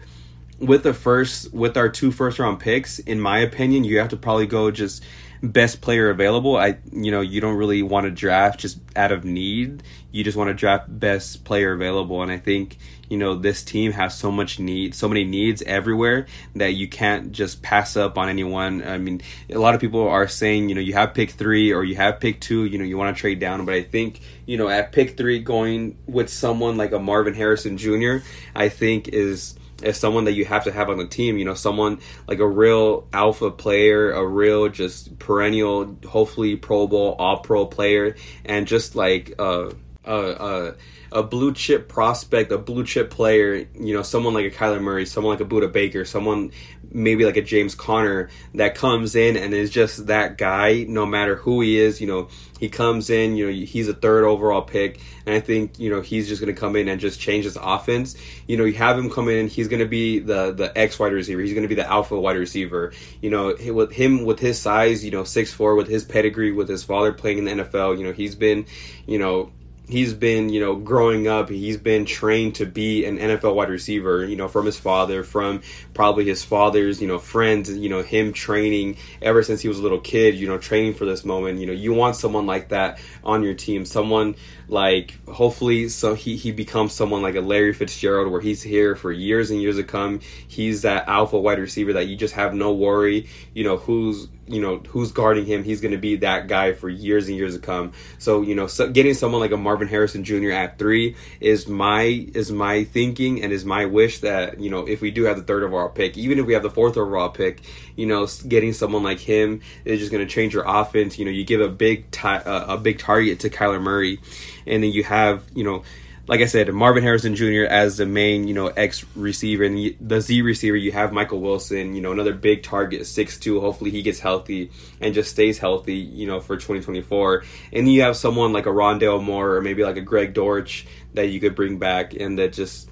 [SPEAKER 1] with the first, with our two first round picks, in my opinion, you have to probably go just best player available. I you know you don't really want to draft just out of need. You just want to draft best player available, and I think you know this team has so much need, so many needs everywhere that you can't just pass up on anyone. I mean, a lot of people are saying you know you have pick three or you have pick two. You know you want to trade down, but I think you know at pick three going with someone like a Marvin Harrison Jr. I think is as someone that you have to have on the team. You know, someone like a real alpha player, a real just perennial, hopefully Pro Bowl, All Pro player, and just like uh, uh, a blue chip prospect, a blue chip player, you know, someone like a Kyler Murray, someone like a Budda Baker, someone maybe like a James Conner that comes in and is just that guy no matter who he is, you know, he comes in, you know, he's a third overall pick and I think, you know, he's just going to come in and just change his offense. You know, you have him come in, he's going to be the the X wide receiver. He's going to be the alpha wide receiver. You know, with him with his size, you know, six four with his pedigree with his father playing in the NFL, you know, he's been, you know, he's been, you know, growing up, he's been trained to be an NFL wide receiver, you know, from his father, from probably his father's, you know, friends, you know, him training ever since he was a little kid, you know, training for this moment. You know, you want someone like that on your team, someone like hopefully so he, he becomes someone like a Larry Fitzgerald where he's here for years and years to come. He's that alpha wide receiver that you just have no worry, you know, who's you know who's guarding him. He's going to be that guy for years and years to come. So you know so getting someone like a marvin harrison jr at three is my is my thinking and is my wish that you know if we do have the third overall pick even if we have the fourth overall pick you know getting someone like him is just going to change your offense. You know you give a big ti- uh, a big target to kyler murray and then you have you know like I said, Marvin Harrison Jr. as the main, you know, X receiver, and the Z receiver, you have Michael Wilson, you know, another big target, six two. Hopefully, he gets healthy and just stays healthy, you know, for 2024. And you have someone like a Rondale Moore or maybe like a Greg Dortch that you could bring back, and that just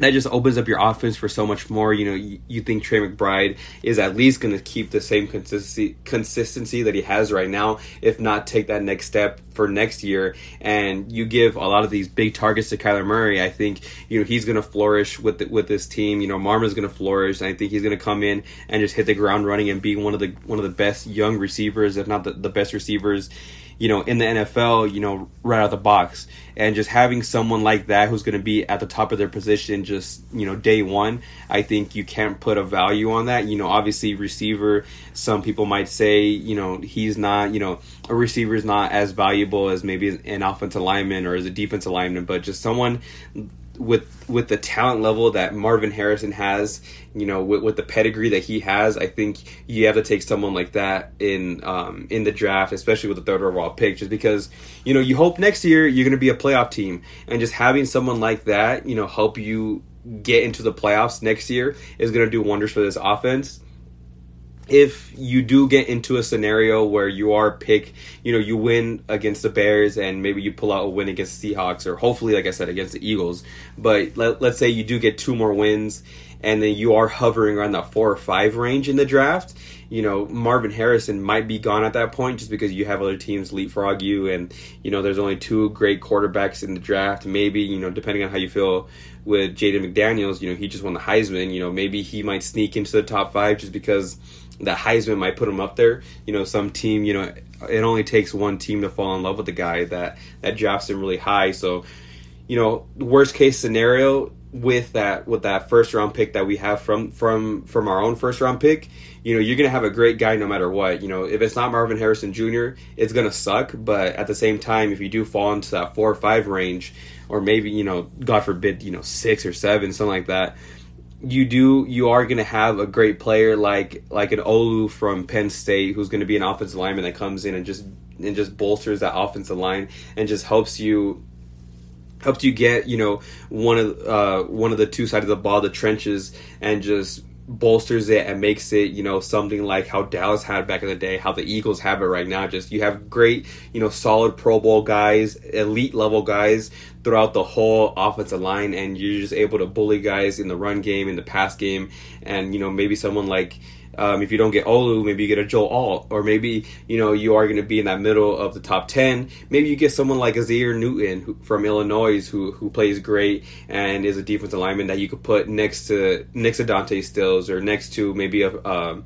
[SPEAKER 1] that just opens up your offense for so much more. You know, you, you think Trey McBride is at least going to keep the same consistency consistency that he has right now, if not take that next step for next year. And you give a lot of these big targets to Kyler Murray. I think you know he's going to flourish with the, with this team. You know, Marvin's going to flourish. And I think he's going to come in and just hit the ground running and be one of the one of the best young receivers, if not the, the best receivers you know, in the NFL, you know, right out the box. And just having someone like that who's going to be at the top of their position just, you know, day one, I think you can't put a value on that. You know, obviously, receiver, some people might say, you know, he's not, you know, a receiver is not as valuable as maybe an offensive lineman or as a defensive lineman, but just someone with with the talent level that Marvin Harrison has, you know, with, with, the pedigree that he has, I think you have to take someone like that in um, in the draft, especially with the third overall pick, just because you know you hope next year you're going to be a playoff team, and just having someone like that, you know, help you get into the playoffs next year is going to do wonders for this offense if you do get into a scenario where you are pick, you know, you win against the Bears and maybe you pull out a win against the Seahawks or hopefully, like I said, against the Eagles. But let, let's say you do get two more wins and then you are hovering around that four or five range in the draft. You know, Marvin Harrison might be gone at that point just because you have other teams leapfrog you, and you know, there's only two great quarterbacks in the draft. Maybe you know, depending on how you feel with Jaden McDaniels, you know, he just won the Heisman. You know, maybe he might sneak into the top five just because that Heisman might put him up there. You know, some team, you know, it only takes one team to fall in love with the guy that that drafts him really high. So, you know, worst case scenario with that with that first round pick that we have from from from our own first round pick, you know, you're gonna have a great guy no matter what. You know, if it's not Marvin Harrison Jr., it's gonna suck. But at the same time, if you do fall into that four or five range, or maybe you know, God forbid, you know, six or seven, something like that you do you are going to have a great player like like an Olu from Penn State who's going to be an offensive lineman that comes in and just and just bolsters that offensive line and just helps you helps you get you know one of uh, one of the two sides of the ball, the trenches, and just bolsters it and makes it you know something like how Dallas had back in the day, how the Eagles have it right now. Just you have great you know solid Pro Bowl guys, elite level guys throughout the whole offensive line, and you're just able to bully guys in the run game, in the pass game, and you know maybe someone like um, if you don't get Olu, maybe you get a Joe Alt, or maybe you know you are going to be in that middle of the top ten. Maybe you get someone like Isaiah Newton who, from Illinois who who plays great and is a defensive lineman that you could put next to next to Dante Stills or next to maybe a um,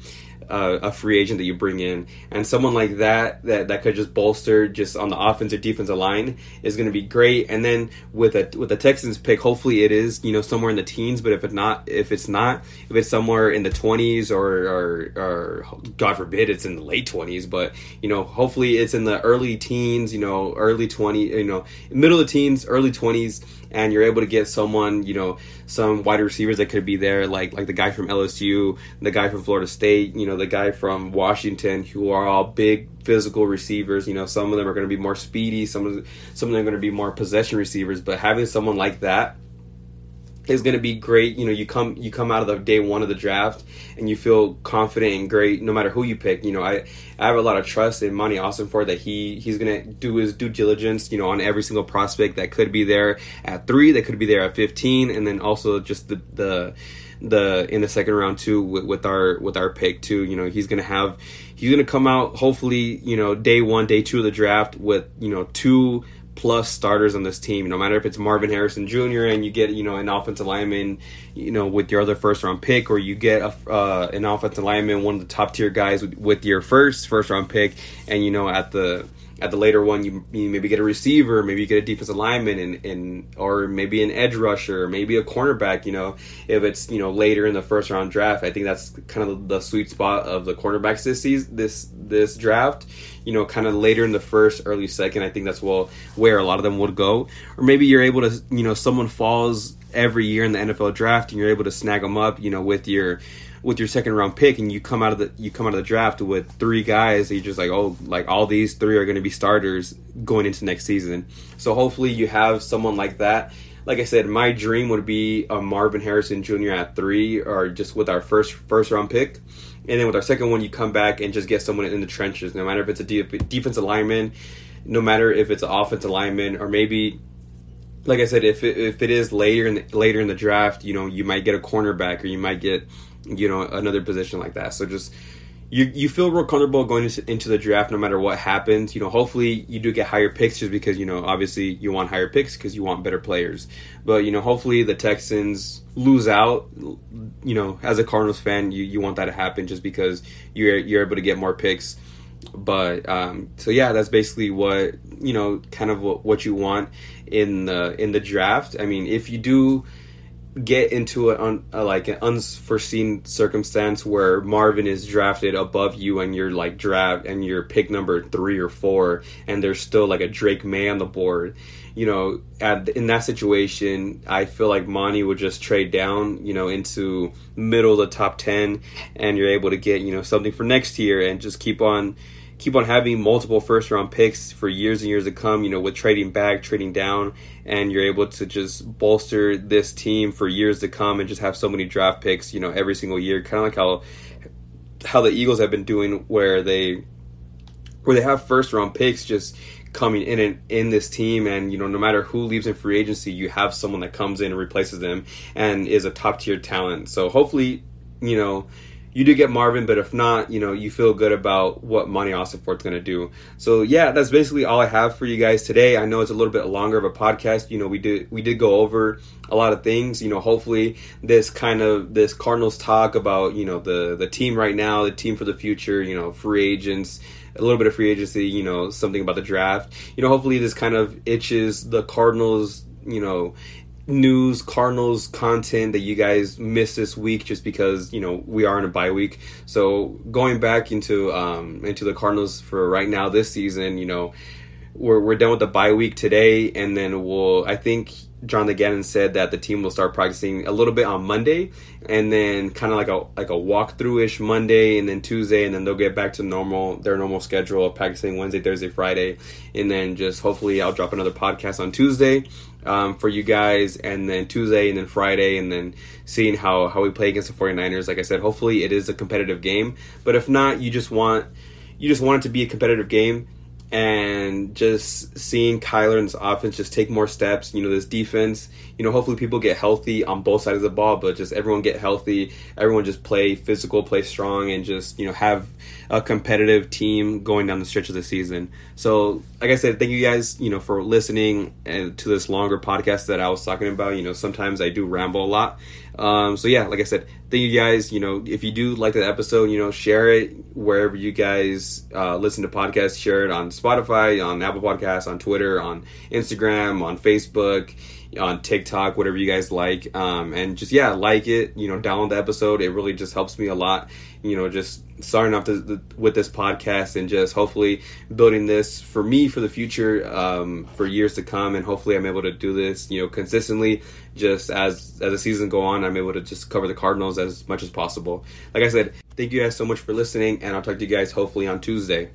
[SPEAKER 1] uh, a free agent that you bring in, and someone like that that that could just bolster just on the offensive defensive line is going to be great. And then with a with the Texans pick, hopefully it is you know somewhere in the teens. But if it's not, if it's not, if it's somewhere in the twenties or, or or God forbid it's in the late twenties, but you know hopefully it's in the early teens, you know early twenty, you know middle of teens, early twenties and you're able to get someone, you know, some wide receivers that could be there, like like the guy from LSU, the guy from Florida State, you know, the guy from Washington, who are all big physical receivers. You know, some of them are going to be more speedy, some of some of them are going to be more possession receivers. But having someone like that is going to be great. You know, you come you come out of the day one of the draft and you feel confident and great no matter who you pick. You know, I I have a lot of trust in Monti Ossenfort that he he's going to do his due diligence. You know, on every single prospect that could be there at three, that could be there at fifteen, and then also just the the the in the second round too with, with our with our pick too. You know, he's going to have he's going to come out hopefully you know day one, day two of the draft with you know two plus starters on this team. No matter if it's Marvin Harrison Jr. and you get you know an offensive lineman, you know with your other first round pick, or you get a, uh, an offensive lineman, one of the top tier guys with, with your first first round pick, and you know at the at the later one, you, you, maybe get a receiver, maybe you get a defensive lineman, and, and or maybe an edge rusher, maybe a cornerback. You know, if it's you know later in the first round draft, I think that's kind of the sweet spot of the cornerbacks this season, this this draft. You know, kind of later in the first, early second. I think that's well where a lot of them would go. Or maybe you're able to, you know, someone falls every year in the NFL draft, and you're able to snag them up. You know, with your with your second round pick and you come out of the you come out of the draft with three guys you're just like oh like all these three are going to be starters going into next season so hopefully you have someone like that like I said, my dream would be a Marvin Harrison Jr. at three, or just with our first first round pick, and then with our second one, you come back and just get someone in the trenches. No matter if it's a defensive lineman, no matter if it's an offensive lineman, or maybe, like I said, if it, if it is later in the, later in the draft, you know, you might get a cornerback, or you might get you know another position like that. So just you you feel real comfortable going into, the draft no matter what happens. You know, hopefully you do get higher picks just because you know obviously you want higher picks because you want better players. But you know, hopefully the Texans lose out. You know, as a Cardinals fan, you you want that to happen just because you're you're able to get more picks. But um, so yeah, that's basically what you know, kind of what, what you want in the in the draft. I mean, if you do get into a, un, like an unforeseen circumstance where Marvin is drafted above you and you're like draft and you're pick number three or four and there's still like a Drake Maye on the board, you know, at, in that situation, I feel like Monti would just trade down, you know, into middle of the top ten, and you're able to get you know something for next year and just keep on keep on having multiple first round picks for years and years to come, you know, with trading back, trading down, and you're able to just bolster this team for years to come and just have so many draft picks, you know, every single year. Kind of like how how the Eagles have been doing where they where they have first round picks just coming in and in this team and you know no matter who leaves in free agency you have someone that comes in and replaces them and is a top tier talent so hopefully you know you do get Marvin, but if not, you know, you feel good about what Monti Ossenfort's going to do. So yeah, that's basically all I have for you guys today. I know it's a little bit longer of a podcast. You know, we did we did go over a lot of things. You know, hopefully this kind of this Cardinals talk about you know the the team right now, the team for the future. You know, free agents a little bit of free agency, you know, something about the draft. You know, hopefully this kind of itches the Cardinals, you know, news Cardinals content that you guys missed this week just because you know we are in a bye week. So going back into um, into the Cardinals for right now this season, you know we're we're done with the bye week today, and then we'll I think John Gannon said that the team will start practicing a little bit on Monday, and then kind of like a like a walkthrough ish Monday, and then Tuesday, and then they'll get back to normal their normal schedule of practicing Wednesday, Thursday, Friday, and then just hopefully I'll drop another podcast on Tuesday um, for you guys, and then Tuesday, and then Friday, and then seeing how how we play against the 49ers. Like I said, hopefully it is a competitive game, but if not, you just want you just want it to be a competitive game and just seeing Kyler and this offense just take more steps. You know, this defense, you know, hopefully people get healthy on both sides of the ball, but just everyone get healthy, everyone just play physical, play strong, and just, you know, have a competitive team going down the stretch of the season. So, like I said, thank you guys, you know, for listening and to this longer podcast that I was talking about. You know, sometimes I do ramble a lot. Um, so yeah, like I said, thank you guys. You know, if you do like the episode, you know, share it wherever you guys uh, listen to podcasts. Share it on Spotify, on Apple Podcasts, on Twitter, on Instagram, on Facebook, on TikTok, whatever you guys like. Um, and just yeah, like it. You know, download the episode. It really just helps me a lot. You know, just starting off the, the, with this podcast and just hopefully building this for me for the future, um, for years to come, and hopefully I'm able to do this. You know, consistently. Just as as the season go on, I'm able to just cover the Cardinals as much as possible. Like I said, thank you guys so much for listening, and I'll talk to you guys hopefully on Tuesday.